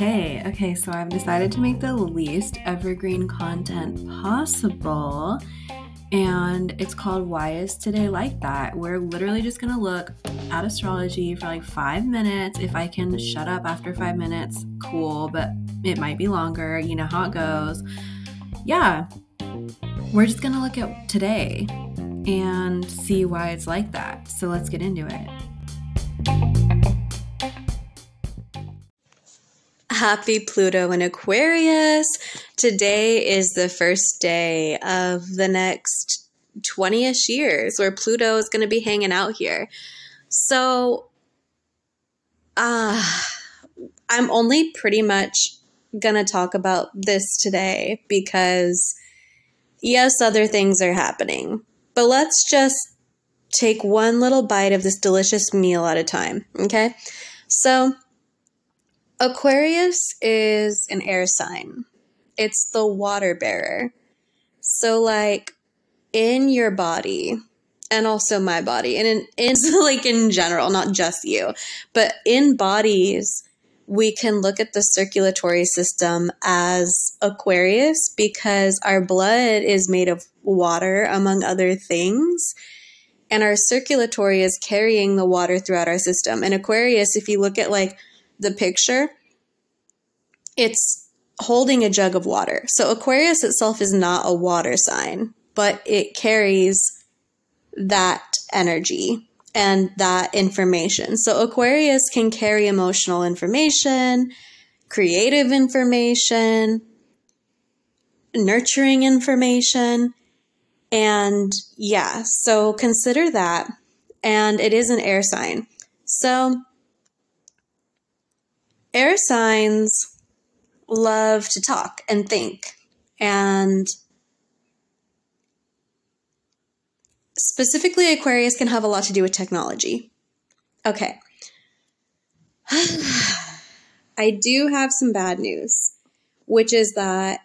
Hey, okay, so I've decided to make the least evergreen content possible. And it's called Why Is Today Like That? We're literally just gonna look at astrology for like five minutes. If I can shut up after five minutes, cool, but it might be longer. You know how it goes. Yeah, we're just gonna look at today and see why it's like that. So let's get into it. Happy Pluto in Aquarius. Today is the first day of the next 20 ish years where Pluto is going to be hanging out here. So, uh, I'm only pretty much going to talk about this today because, yes, other things are happening. But let's just take one little bite of this delicious meal at a time, okay? So, Aquarius is an air sign. It's the water bearer. So like in your body and also my body and in, in like in general, not just you, but in bodies, we can look at the circulatory system as Aquarius because our blood is made of water, among other things. And our circulatory is carrying the water throughout our system. And Aquarius, if you look at like the picture, it's holding a jug of water. So Aquarius itself is not a water sign, but it carries that energy and that information. So Aquarius can carry emotional information, creative information, nurturing information. And yeah, so consider that. And it is an air sign. So air signs love to talk and think. And specifically, Aquarius can have a lot to do with technology. Okay. I do have some bad news, which is that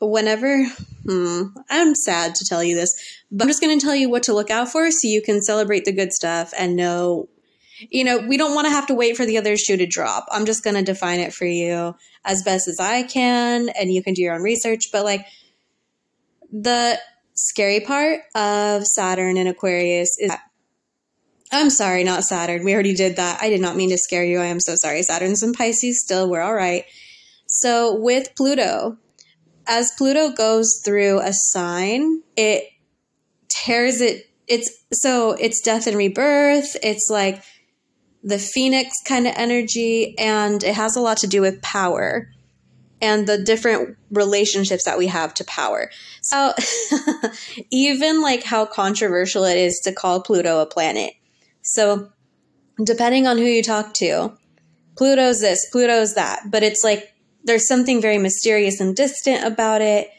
whenever, hmm, I'm sad to tell you this, but I'm just going to tell you what to look out for so you can celebrate the good stuff and know you know, we don't want to have to wait for the other shoe to drop. I'm just going to define it for you as best as I can, and you can do your own research. But like the scary part of Saturn and Aquarius is. I'm sorry, not Saturn. We already did that. I did not mean to scare you. I am so sorry. Saturn's in Pisces still. We're all right. So with Pluto, as Pluto goes through a sign, it tears it. It's so it's death and rebirth. It's like the phoenix kind of energy, and it has a lot to do with power and the different relationships that we have to power. So, even like how controversial it is to call Pluto a planet. So, depending on who you talk to, Pluto's this, Pluto's that, but it's like there's something very mysterious and distant about it.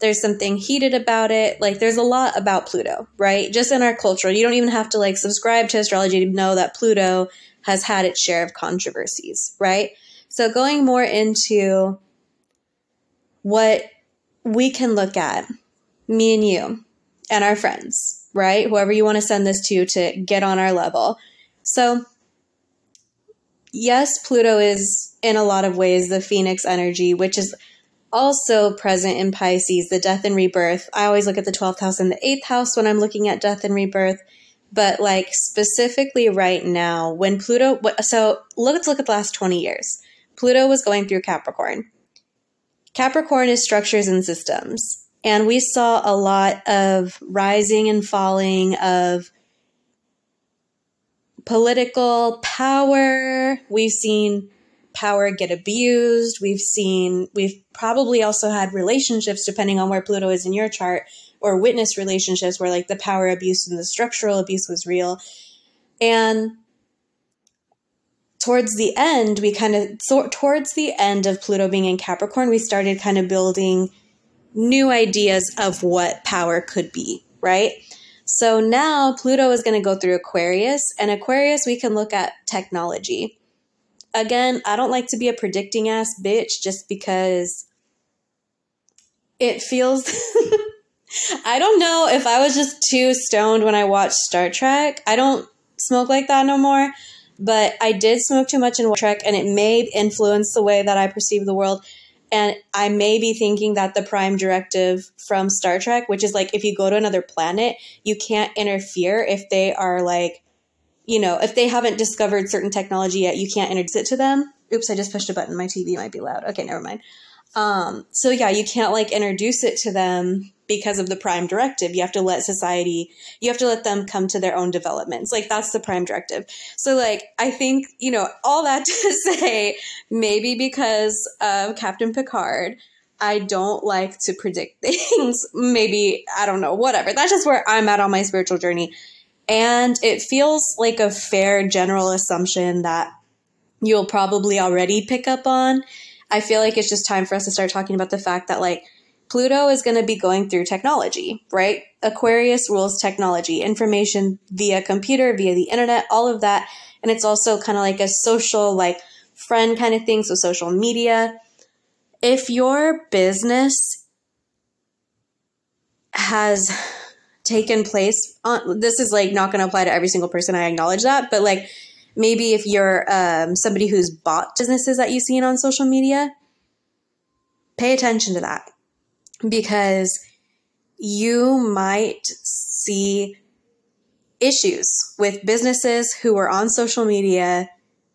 There's something heated about it. Like there's a lot about Pluto, right? Just in our culture. You don't even have to like subscribe to astrology to know that Pluto has had its share of controversies, right? So going more into what we can look at, me and you and our friends, right? Whoever you want to send this to to get on our level. So, yes, Pluto is in a lot of ways the Phoenix energy, which is also present in Pisces, the death and rebirth. I always look at the 12th house and the 8th house when I'm looking at death and rebirth. But like specifically right now, when Pluto, so let's look at the last 20 years. Pluto was going through Capricorn. Capricorn is structures and systems. And we saw a lot of rising and falling of political power. We've seen power get abused. We've seen, we've probably also had relationships, depending on where Pluto is in your chart, or witness relationships where like the power abuse and the structural abuse was real. And towards the end, we kind of, so, towards the end of Pluto being in Capricorn, we started kind of building new ideas of what power could be, right? So now Pluto is going to go through Aquarius, and Aquarius, we can look at technology. Again, I don't like to be a predicting ass bitch just because it feels I don't know if I was just too stoned when I watched Star Trek. I don't smoke like that no more. But I did smoke too much in Trek, and it may influence the way that I perceive the world. And I may be thinking that the prime directive from Star Trek, which is like if you go to another planet, you can't interfere if they are like, you know, if they haven't discovered certain technology yet, you can't introduce it to them. Oops, I just pushed a button. My TV might be loud. Okay, never mind. Um, so yeah, you can't like introduce it to them because of the prime directive. You have to let society, you have to let them come to their own developments. Like that's the prime directive. So like I think, you know, all that to say, maybe because of Captain Picard, I don't like to predict things. maybe, I don't know, whatever. That's just where I'm at on my spiritual journey. And it feels like a fair general assumption that you'll probably already pick up on I feel like it's just time for us to start talking about the fact that like Pluto is going to be going through technology, right? Aquarius rules technology, information via computer, via the internet, all of that. And it's also kind of like a social, like friend kind of thing. So social media. If your business has taken place on, this is like not going to apply to every single person. I acknowledge that. But like, maybe if you're um, somebody who's bought businesses that you've seen on social media, pay attention to that because you might see issues with businesses who are on social media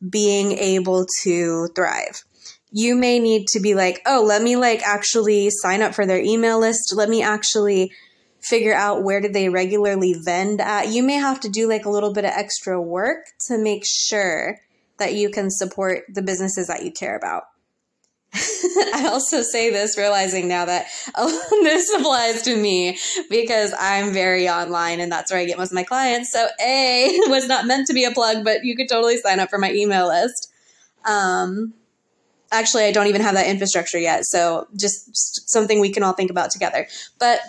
being able to thrive. You may need to be like, oh, let me like actually sign up for their email list. Let me actually figure out where do they regularly vend at. You may have to do like a little bit of extra work to make sure that you can support the businesses that you care about. I also say this realizing now that this applies to me because I'm very online and that's where I get most of my clients. So A was not meant to be a plug, but you could totally sign up for my email list. Um, actually, I don't even have that infrastructure yet. So just, just something we can all think about together. But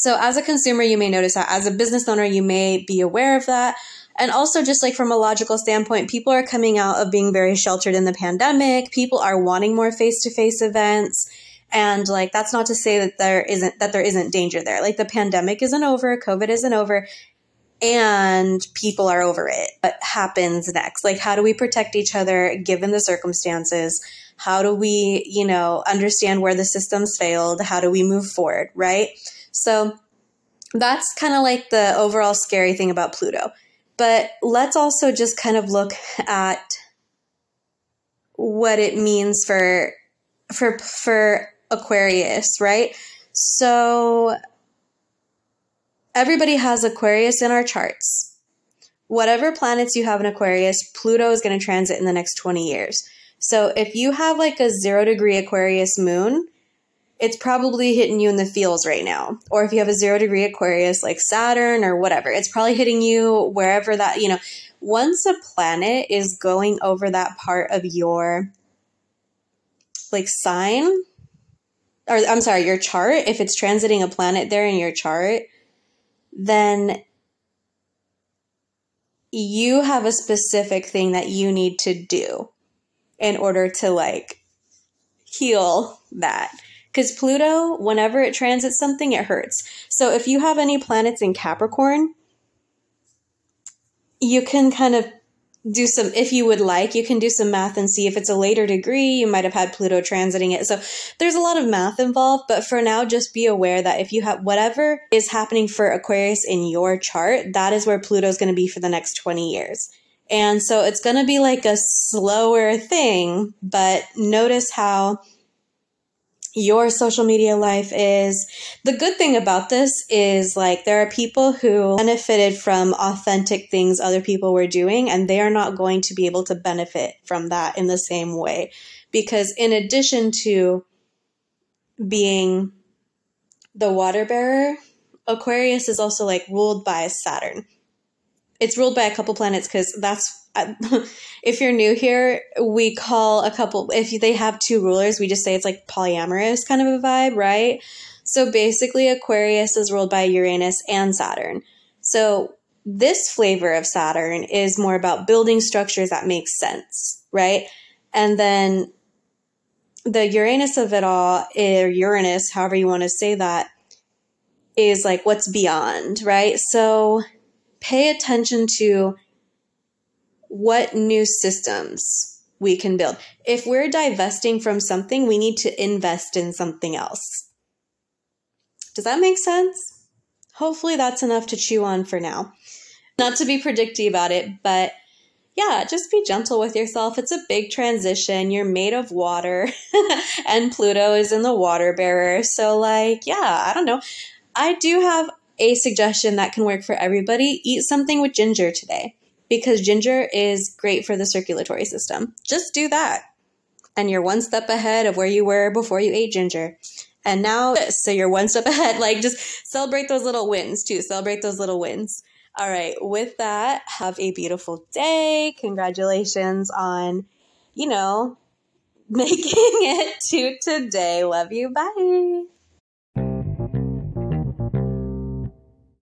so, as a consumer, you may notice that. As a business owner, you may be aware of that. And also, just like from a logical standpoint, people are coming out of being very sheltered in the pandemic. People are wanting more face to face events. And like, that's not to say that there isn't, that there isn't danger there. Like, the pandemic isn't over, COVID isn't over, and people are over it. What happens next? Like, how do we protect each other given the circumstances? How do we, you know, understand where the systems failed? How do we move forward? Right? So that's kind of like the overall scary thing about Pluto. But let's also just kind of look at what it means for for for Aquarius, right? So everybody has Aquarius in our charts. Whatever planets you have in Aquarius, Pluto is going to transit in the next 20 years. So if you have like a 0 degree Aquarius moon, it's probably hitting you in the feels right now. Or if you have a zero degree Aquarius like Saturn or whatever, it's probably hitting you wherever that, you know, once a planet is going over that part of your like sign, or I'm sorry, your chart, if it's transiting a planet there in your chart, then you have a specific thing that you need to do in order to like heal that. Because Pluto, whenever it transits something, it hurts. So if you have any planets in Capricorn, you can kind of do some, if you would like, you can do some math and see if it's a later degree, you might have had Pluto transiting it. So there's a lot of math involved, but for now, just be aware that if you have whatever is happening for Aquarius in your chart, that is where Pluto is going to be for the next 20 years. And so it's going to be like a slower thing, but notice how your social media life is. The good thing about this is like there are people who benefited from authentic things other people were doing, and they are not going to be able to benefit from that in the same way. Because in addition to being the water bearer, Aquarius is also like ruled by Saturn. It's ruled by a couple planets because that's Uh, if you're new here, we call a couple, if they have two rulers, we just say it's like polyamorous kind of a vibe, right? So basically, Aquarius is ruled by Uranus and Saturn. So this flavor of Saturn is more about building structures that make sense, right? And then the Uranus of it all, or Uranus, however you want to say that, is like what's beyond, right? So pay attention to what new systems we can build. If we're divesting from something, we need to invest in something else. Does that make sense? Hopefully, that's enough to chew on for now. Not to be predicty about it, but yeah, just be gentle with yourself. It's a big transition. You're made of water, and Pluto is in the water bearer. So, like, yeah, I don't know. I do have a suggestion that can work for everybody eat something with ginger today because ginger is great for the circulatory system. Just do that. And you're one step ahead of where you were before you ate ginger. And now, so you're one step ahead. Like, just celebrate those little wins too. Celebrate those little wins. All right, with that, have a beautiful day. Congratulations on, you know, making it to today. Love you. Bye.